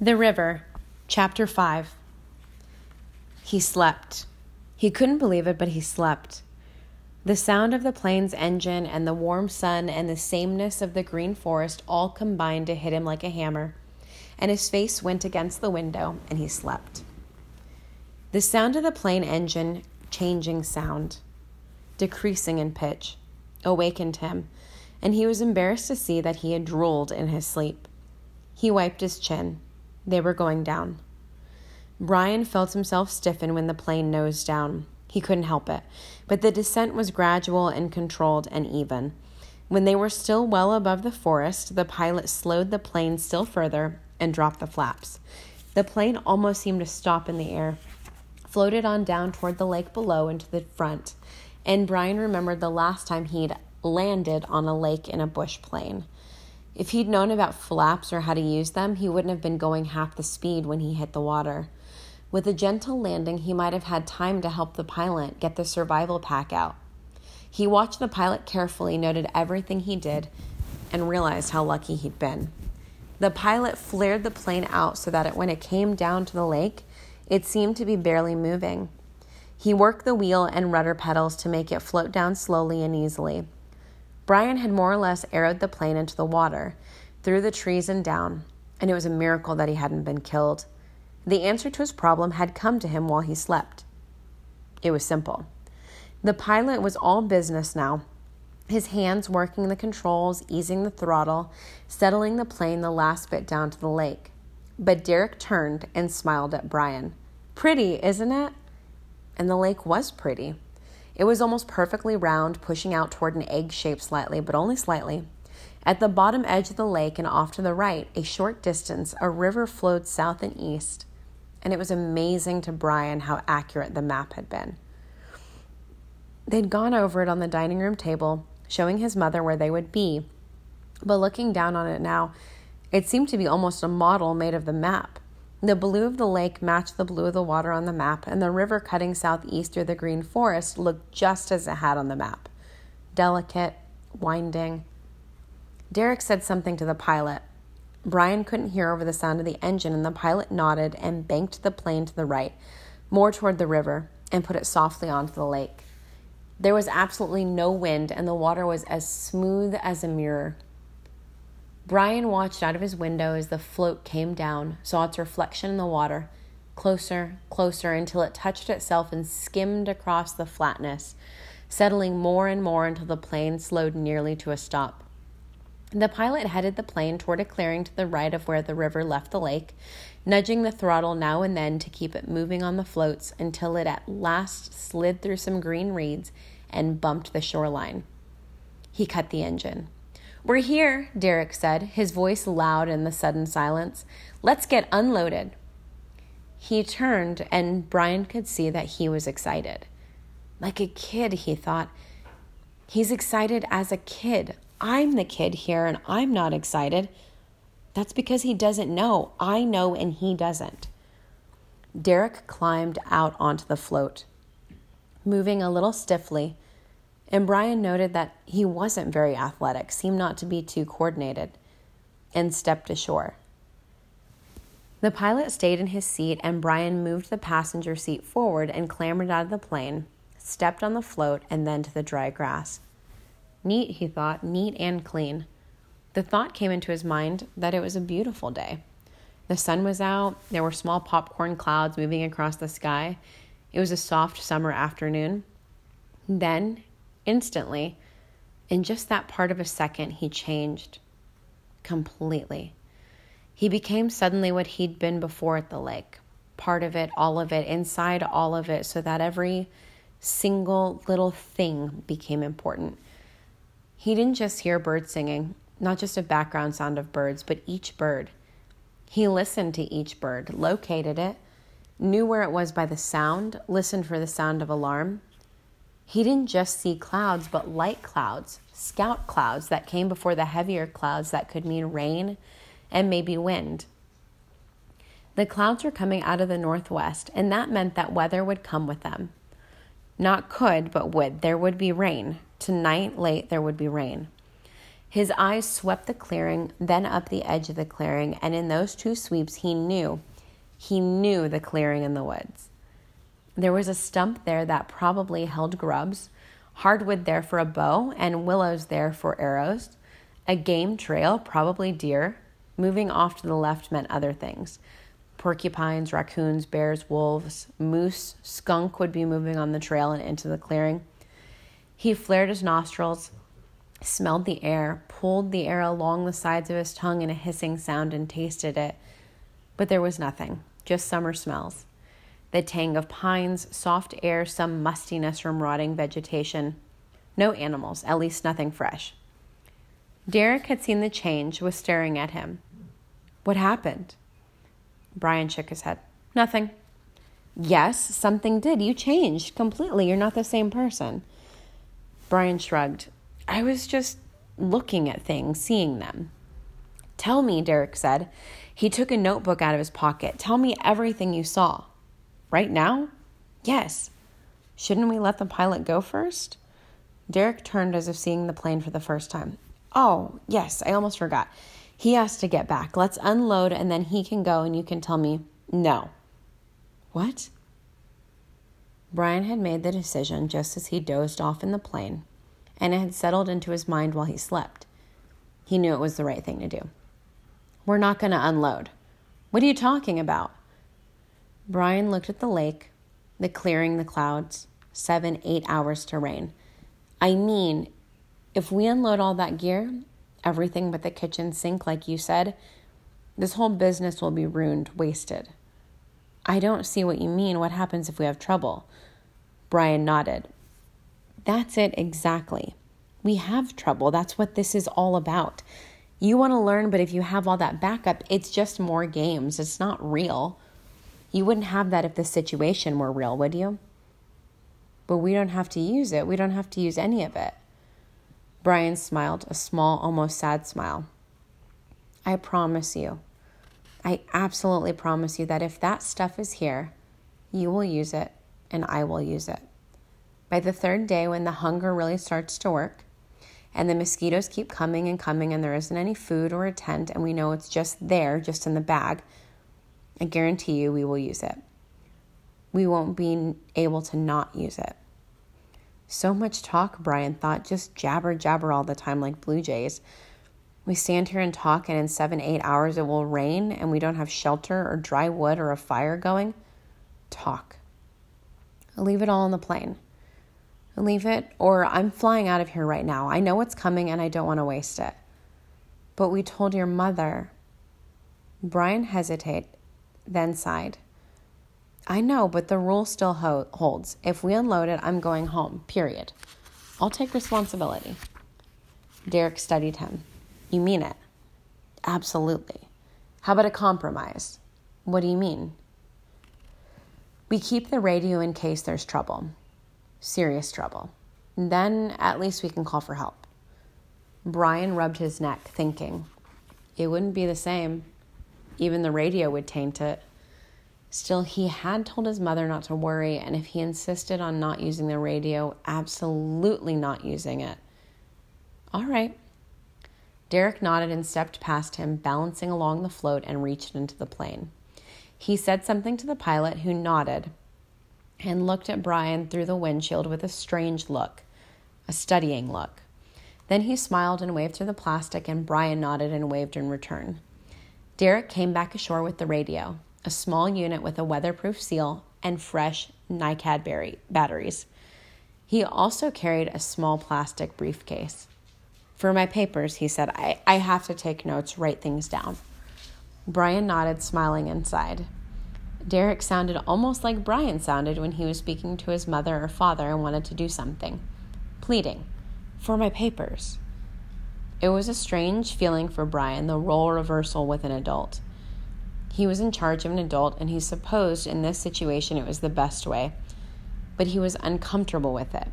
The River, Chapter 5. He slept. He couldn't believe it, but he slept. The sound of the plane's engine and the warm sun and the sameness of the green forest all combined to hit him like a hammer, and his face went against the window and he slept. The sound of the plane engine changing sound, decreasing in pitch, awakened him, and he was embarrassed to see that he had drooled in his sleep. He wiped his chin. They were going down. Brian felt himself stiffen when the plane nosed down. He couldn't help it, but the descent was gradual and controlled and even. When they were still well above the forest, the pilot slowed the plane still further and dropped the flaps. The plane almost seemed to stop in the air, floated on down toward the lake below and to the front, and Brian remembered the last time he'd landed on a lake in a bush plane. If he'd known about flaps or how to use them, he wouldn't have been going half the speed when he hit the water. With a gentle landing, he might have had time to help the pilot get the survival pack out. He watched the pilot carefully, noted everything he did, and realized how lucky he'd been. The pilot flared the plane out so that it, when it came down to the lake, it seemed to be barely moving. He worked the wheel and rudder pedals to make it float down slowly and easily. Brian had more or less arrowed the plane into the water, through the trees and down, and it was a miracle that he hadn't been killed. The answer to his problem had come to him while he slept. It was simple. The pilot was all business now, his hands working the controls, easing the throttle, settling the plane the last bit down to the lake. But Derek turned and smiled at Brian. Pretty, isn't it? And the lake was pretty. It was almost perfectly round, pushing out toward an egg shape slightly, but only slightly. At the bottom edge of the lake and off to the right, a short distance, a river flowed south and east, and it was amazing to Brian how accurate the map had been. They'd gone over it on the dining room table, showing his mother where they would be, but looking down on it now, it seemed to be almost a model made of the map. The blue of the lake matched the blue of the water on the map, and the river cutting southeast through the green forest looked just as it had on the map delicate, winding. Derek said something to the pilot. Brian couldn't hear over the sound of the engine, and the pilot nodded and banked the plane to the right, more toward the river, and put it softly onto the lake. There was absolutely no wind, and the water was as smooth as a mirror. Brian watched out of his window as the float came down, saw its reflection in the water, closer, closer, until it touched itself and skimmed across the flatness, settling more and more until the plane slowed nearly to a stop. The pilot headed the plane toward a clearing to the right of where the river left the lake, nudging the throttle now and then to keep it moving on the floats until it at last slid through some green reeds and bumped the shoreline. He cut the engine. We're here, Derek said, his voice loud in the sudden silence. Let's get unloaded. He turned, and Brian could see that he was excited. Like a kid, he thought. He's excited as a kid. I'm the kid here, and I'm not excited. That's because he doesn't know. I know, and he doesn't. Derek climbed out onto the float, moving a little stiffly and Brian noted that he wasn't very athletic, seemed not to be too coordinated, and stepped ashore. The pilot stayed in his seat, and Brian moved the passenger seat forward and clambered out of the plane, stepped on the float, and then to the dry grass. Neat, he thought, neat and clean. The thought came into his mind that it was a beautiful day. The sun was out, there were small popcorn clouds moving across the sky. It was a soft summer afternoon. Then Instantly, in just that part of a second, he changed completely. He became suddenly what he'd been before at the lake part of it, all of it, inside all of it, so that every single little thing became important. He didn't just hear birds singing, not just a background sound of birds, but each bird. He listened to each bird, located it, knew where it was by the sound, listened for the sound of alarm, he didn't just see clouds, but light clouds, scout clouds that came before the heavier clouds that could mean rain and maybe wind. The clouds were coming out of the northwest, and that meant that weather would come with them. Not could, but would. There would be rain. Tonight, late, there would be rain. His eyes swept the clearing, then up the edge of the clearing, and in those two sweeps, he knew, he knew the clearing in the woods. There was a stump there that probably held grubs, hardwood there for a bow, and willows there for arrows. A game trail, probably deer. Moving off to the left meant other things porcupines, raccoons, bears, wolves, moose, skunk would be moving on the trail and into the clearing. He flared his nostrils, smelled the air, pulled the air along the sides of his tongue in a hissing sound, and tasted it. But there was nothing, just summer smells. The tang of pines, soft air, some mustiness from rotting vegetation. No animals, at least nothing fresh. Derek had seen the change, was staring at him. What happened? Brian shook his head. Nothing. Yes, something did. You changed completely. You're not the same person. Brian shrugged. I was just looking at things, seeing them. Tell me, Derek said. He took a notebook out of his pocket. Tell me everything you saw. Right now? Yes. Shouldn't we let the pilot go first? Derek turned as if seeing the plane for the first time. Oh, yes, I almost forgot. He has to get back. Let's unload and then he can go and you can tell me no. What? Brian had made the decision just as he dozed off in the plane, and it had settled into his mind while he slept. He knew it was the right thing to do. We're not going to unload. What are you talking about? Brian looked at the lake, the clearing, the clouds, seven, eight hours to rain. I mean, if we unload all that gear, everything but the kitchen sink, like you said, this whole business will be ruined, wasted. I don't see what you mean. What happens if we have trouble? Brian nodded. That's it exactly. We have trouble. That's what this is all about. You want to learn, but if you have all that backup, it's just more games. It's not real. You wouldn't have that if the situation were real, would you? But we don't have to use it. We don't have to use any of it. Brian smiled, a small, almost sad smile. I promise you, I absolutely promise you that if that stuff is here, you will use it and I will use it. By the third day, when the hunger really starts to work and the mosquitoes keep coming and coming and there isn't any food or a tent and we know it's just there, just in the bag, I guarantee you we will use it. We won't be able to not use it. So much talk, Brian thought, just jabber, jabber all the time like blue jays. We stand here and talk, and in seven, eight hours it will rain, and we don't have shelter or dry wood or a fire going. Talk. leave it all on the plane. leave it, or I'm flying out of here right now. I know what's coming, and I don't want to waste it. But we told your mother. Brian hesitated, then sighed. I know, but the rule still ho- holds. If we unload it, I'm going home, period. I'll take responsibility. Derek studied him. You mean it? Absolutely. How about a compromise? What do you mean? We keep the radio in case there's trouble, serious trouble. Then at least we can call for help. Brian rubbed his neck, thinking, it wouldn't be the same. Even the radio would taint it. Still, he had told his mother not to worry, and if he insisted on not using the radio, absolutely not using it. All right. Derek nodded and stepped past him, balancing along the float, and reached into the plane. He said something to the pilot, who nodded and looked at Brian through the windshield with a strange look, a studying look. Then he smiled and waved through the plastic, and Brian nodded and waved in return. Derek came back ashore with the radio a small unit with a weatherproof seal, and fresh NiCad batteries. He also carried a small plastic briefcase. For my papers, he said, I, I have to take notes, write things down. Brian nodded, smiling inside. Derek sounded almost like Brian sounded when he was speaking to his mother or father and wanted to do something, pleading, For my papers. It was a strange feeling for Brian, the role reversal with an adult. He was in charge of an adult, and he supposed in this situation it was the best way, but he was uncomfortable with it.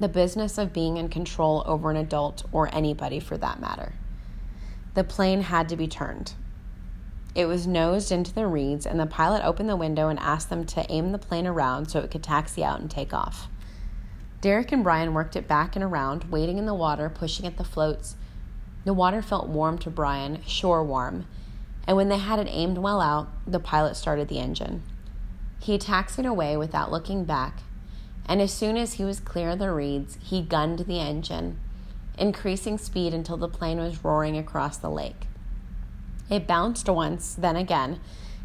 The business of being in control over an adult, or anybody for that matter. The plane had to be turned. It was nosed into the reeds, and the pilot opened the window and asked them to aim the plane around so it could taxi out and take off. Derek and Brian worked it back and around, wading in the water, pushing at the floats, The water felt warm to Brian, shore warm, and when they had it aimed well out, the pilot started the engine. He taxied away without looking back, and as soon as he was clear of the reeds, he gunned the engine, increasing speed until the plane was roaring across the lake. It bounced once, then again,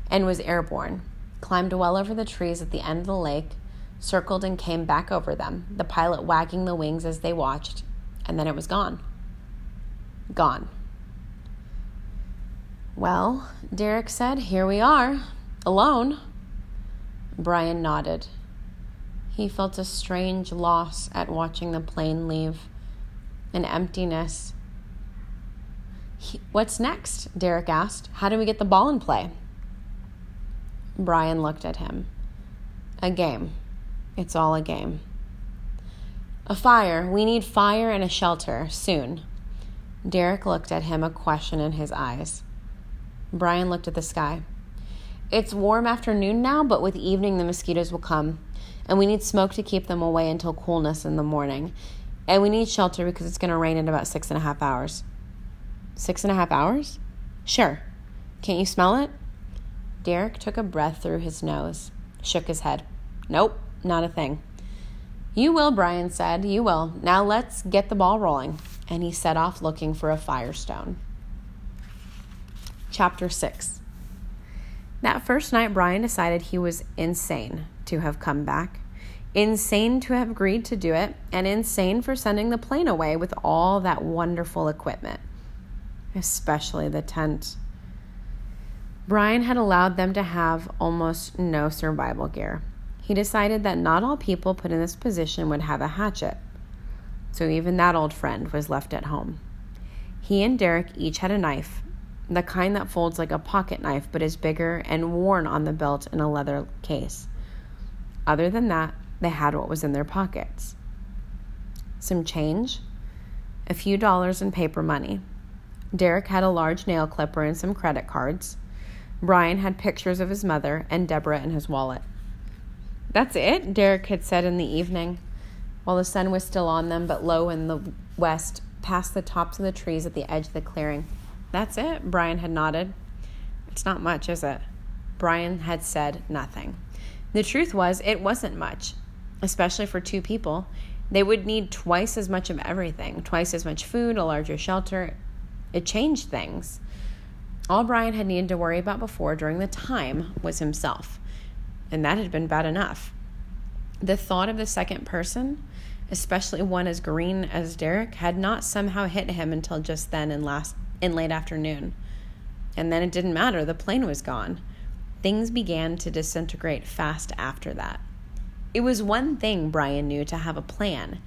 and was airborne, climbed well over the trees at the end of the lake, circled and came back over them, the pilot wagging the wings as they watched, and then it was gone. Gone. Well, Derek said, here we are, alone. Brian nodded. He felt a strange loss at watching the plane leave, an emptiness. What's next? Derek asked. How do we get the ball in play? Brian looked at him. A game. It's all a game. A fire. We need fire and a shelter soon. Derek looked at him, a question in his eyes. Brian looked at the sky. It's warm afternoon now, but with evening the mosquitoes will come. And we need smoke to keep them away until coolness in the morning. And we need shelter because it's going to rain in about six and a half hours. Six and a half hours? Sure. Can't you smell it? Derek took a breath through his nose, shook his head. Nope, not a thing. You will, Brian said. You will. Now let's get the ball rolling. And he set off looking for a firestone. Chapter 6 That first night, Brian decided he was insane to have come back, insane to have agreed to do it, and insane for sending the plane away with all that wonderful equipment, especially the tent. Brian had allowed them to have almost no survival gear. He decided that not all people put in this position would have a hatchet, so even that old friend was left at home. He and Derek each had a knife, the kind that folds like a pocket knife but is bigger and worn on the belt in a leather case. Other than that, they had what was in their pockets some change, a few dollars in paper money. Derek had a large nail clipper and some credit cards. Brian had pictures of his mother and Deborah in his wallet. That's it, Derek had said in the evening, while the sun was still on them, but low in the west, past the tops of the trees at the edge of the clearing. That's it, Brian had nodded. It's not much, is it? Brian had said nothing. The truth was, it wasn't much, especially for two people. They would need twice as much of everything twice as much food, a larger shelter. It changed things. All Brian had needed to worry about before during the time was himself, and that had been bad enough. The thought of the second person, especially one as green as Derek, had not somehow hit him until just then in last in late afternoon. And then it didn't matter, the plane was gone. Things began to disintegrate fast after that. It was one thing Brian knew to have a plan,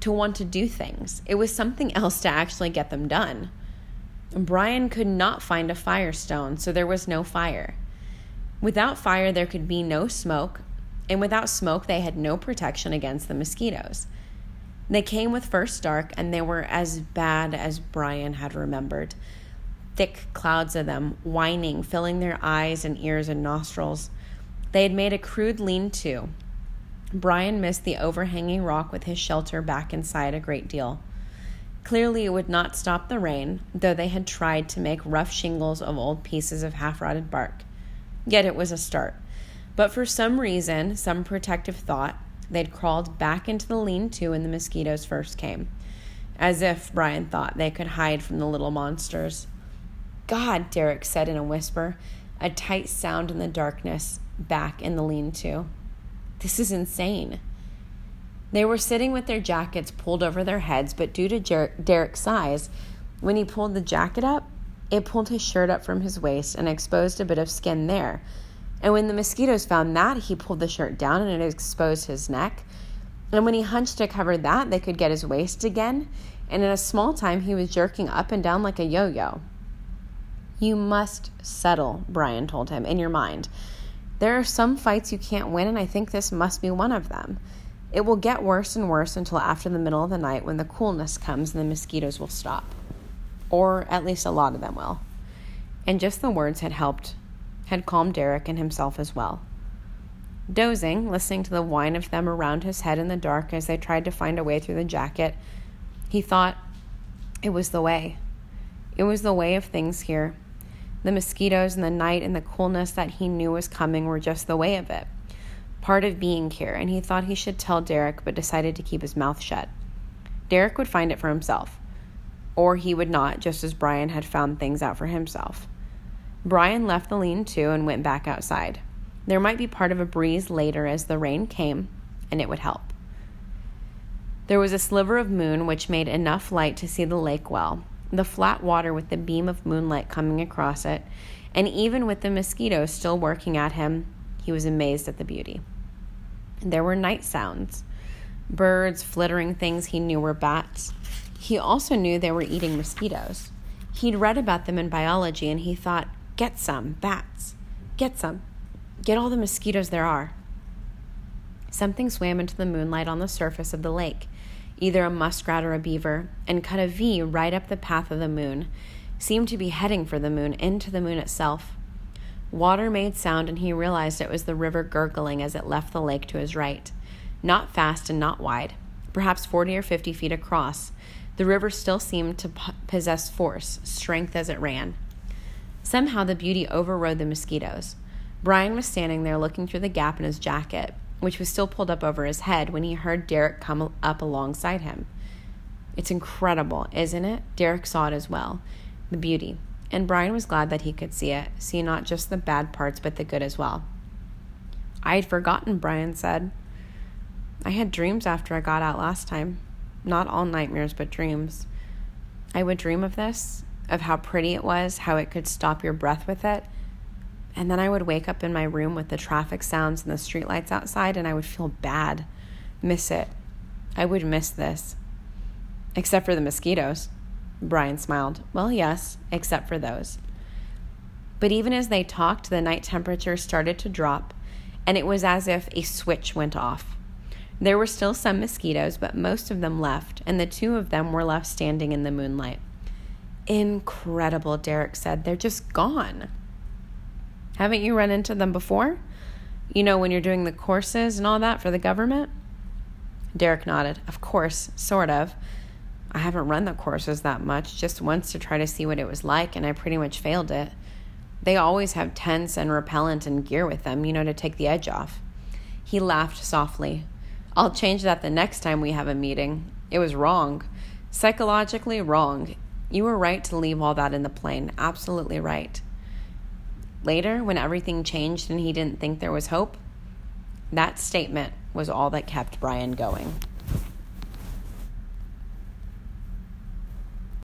to want to do things. It was something else to actually get them done. Brian could not find a firestone, so there was no fire. Without fire, there could be no smoke, and without smoke, they had no protection against the mosquitoes. They came with first dark, and they were as bad as Brian had remembered thick clouds of them, whining, filling their eyes and ears and nostrils. They had made a crude lean to. Brian missed the overhanging rock with his shelter back inside a great deal. Clearly, it would not stop the rain, though they had tried to make rough shingles of old pieces of half rotted bark. Yet it was a start. But for some reason, some protective thought, they'd crawled back into the lean to when the mosquitoes first came. As if, Brian thought, they could hide from the little monsters. God, Derek said in a whisper, a tight sound in the darkness back in the lean to. This is insane. They were sitting with their jackets pulled over their heads, but due to Jer- Derek's size, when he pulled the jacket up, it pulled his shirt up from his waist and exposed a bit of skin there. And when the mosquitoes found that, he pulled the shirt down and it exposed his neck. And when he hunched to cover that, they could get his waist again. And in a small time, he was jerking up and down like a yo yo. You must settle, Brian told him, in your mind. There are some fights you can't win, and I think this must be one of them. It will get worse and worse until after the middle of the night when the coolness comes and the mosquitoes will stop. Or at least a lot of them will. And just the words had helped, had calmed Derek and himself as well. Dozing, listening to the whine of them around his head in the dark as they tried to find a way through the jacket, he thought, it was the way. It was the way of things here. The mosquitoes and the night and the coolness that he knew was coming were just the way of it. Part of being here, and he thought he should tell Derek, but decided to keep his mouth shut. Derek would find it for himself. Or he would not, just as Brian had found things out for himself. Brian left the lean to and went back outside. There might be part of a breeze later as the rain came, and it would help. There was a sliver of moon which made enough light to see the lake well, the flat water with the beam of moonlight coming across it, and even with the mosquitoes still working at him, he was amazed at the beauty. There were night sounds birds, flittering things he knew were bats. He also knew they were eating mosquitoes. He'd read about them in biology and he thought, get some, bats, get some, get all the mosquitoes there are. Something swam into the moonlight on the surface of the lake either a muskrat or a beaver, and cut a V right up the path of the moon, seemed to be heading for the moon, into the moon itself. Water made sound, and he realized it was the river gurgling as it left the lake to his right. Not fast and not wide, perhaps 40 or 50 feet across. The river still seemed to possess force, strength as it ran. Somehow the beauty overrode the mosquitoes. Brian was standing there looking through the gap in his jacket which was still pulled up over his head when he heard Derek come up alongside him. It's incredible, isn't it? Derek saw it as well the beauty. And Brian was glad that he could see it, see not just the bad parts, but the good as well. I had forgotten, Brian said. I had dreams after I got out last time. Not all nightmares, but dreams. I would dream of this, of how pretty it was, how it could stop your breath with it, and then I would wake up in my room with the traffic sounds and the streetlights outside, and I would feel bad. Miss it. I would miss this. Except for the mosquitoes. Brian smiled. Well, yes, except for those. But even as they talked, the night temperature started to drop, and it was as if a switch went off. There were still some mosquitoes, but most of them left, and the two of them were left standing in the moonlight. Incredible, Derek said. They're just gone. Haven't you run into them before? You know, when you're doing the courses and all that for the government? Derek nodded. Of course, sort of. I haven't run the courses that much, just once to try to see what it was like, and I pretty much failed it. They always have tents and repellent and gear with them, you know, to take the edge off. He laughed softly. I'll change that the next time we have a meeting. It was wrong. Psychologically wrong. You were right to leave all that in the plane. Absolutely right. Later, when everything changed and he didn't think there was hope, that statement was all that kept Brian going.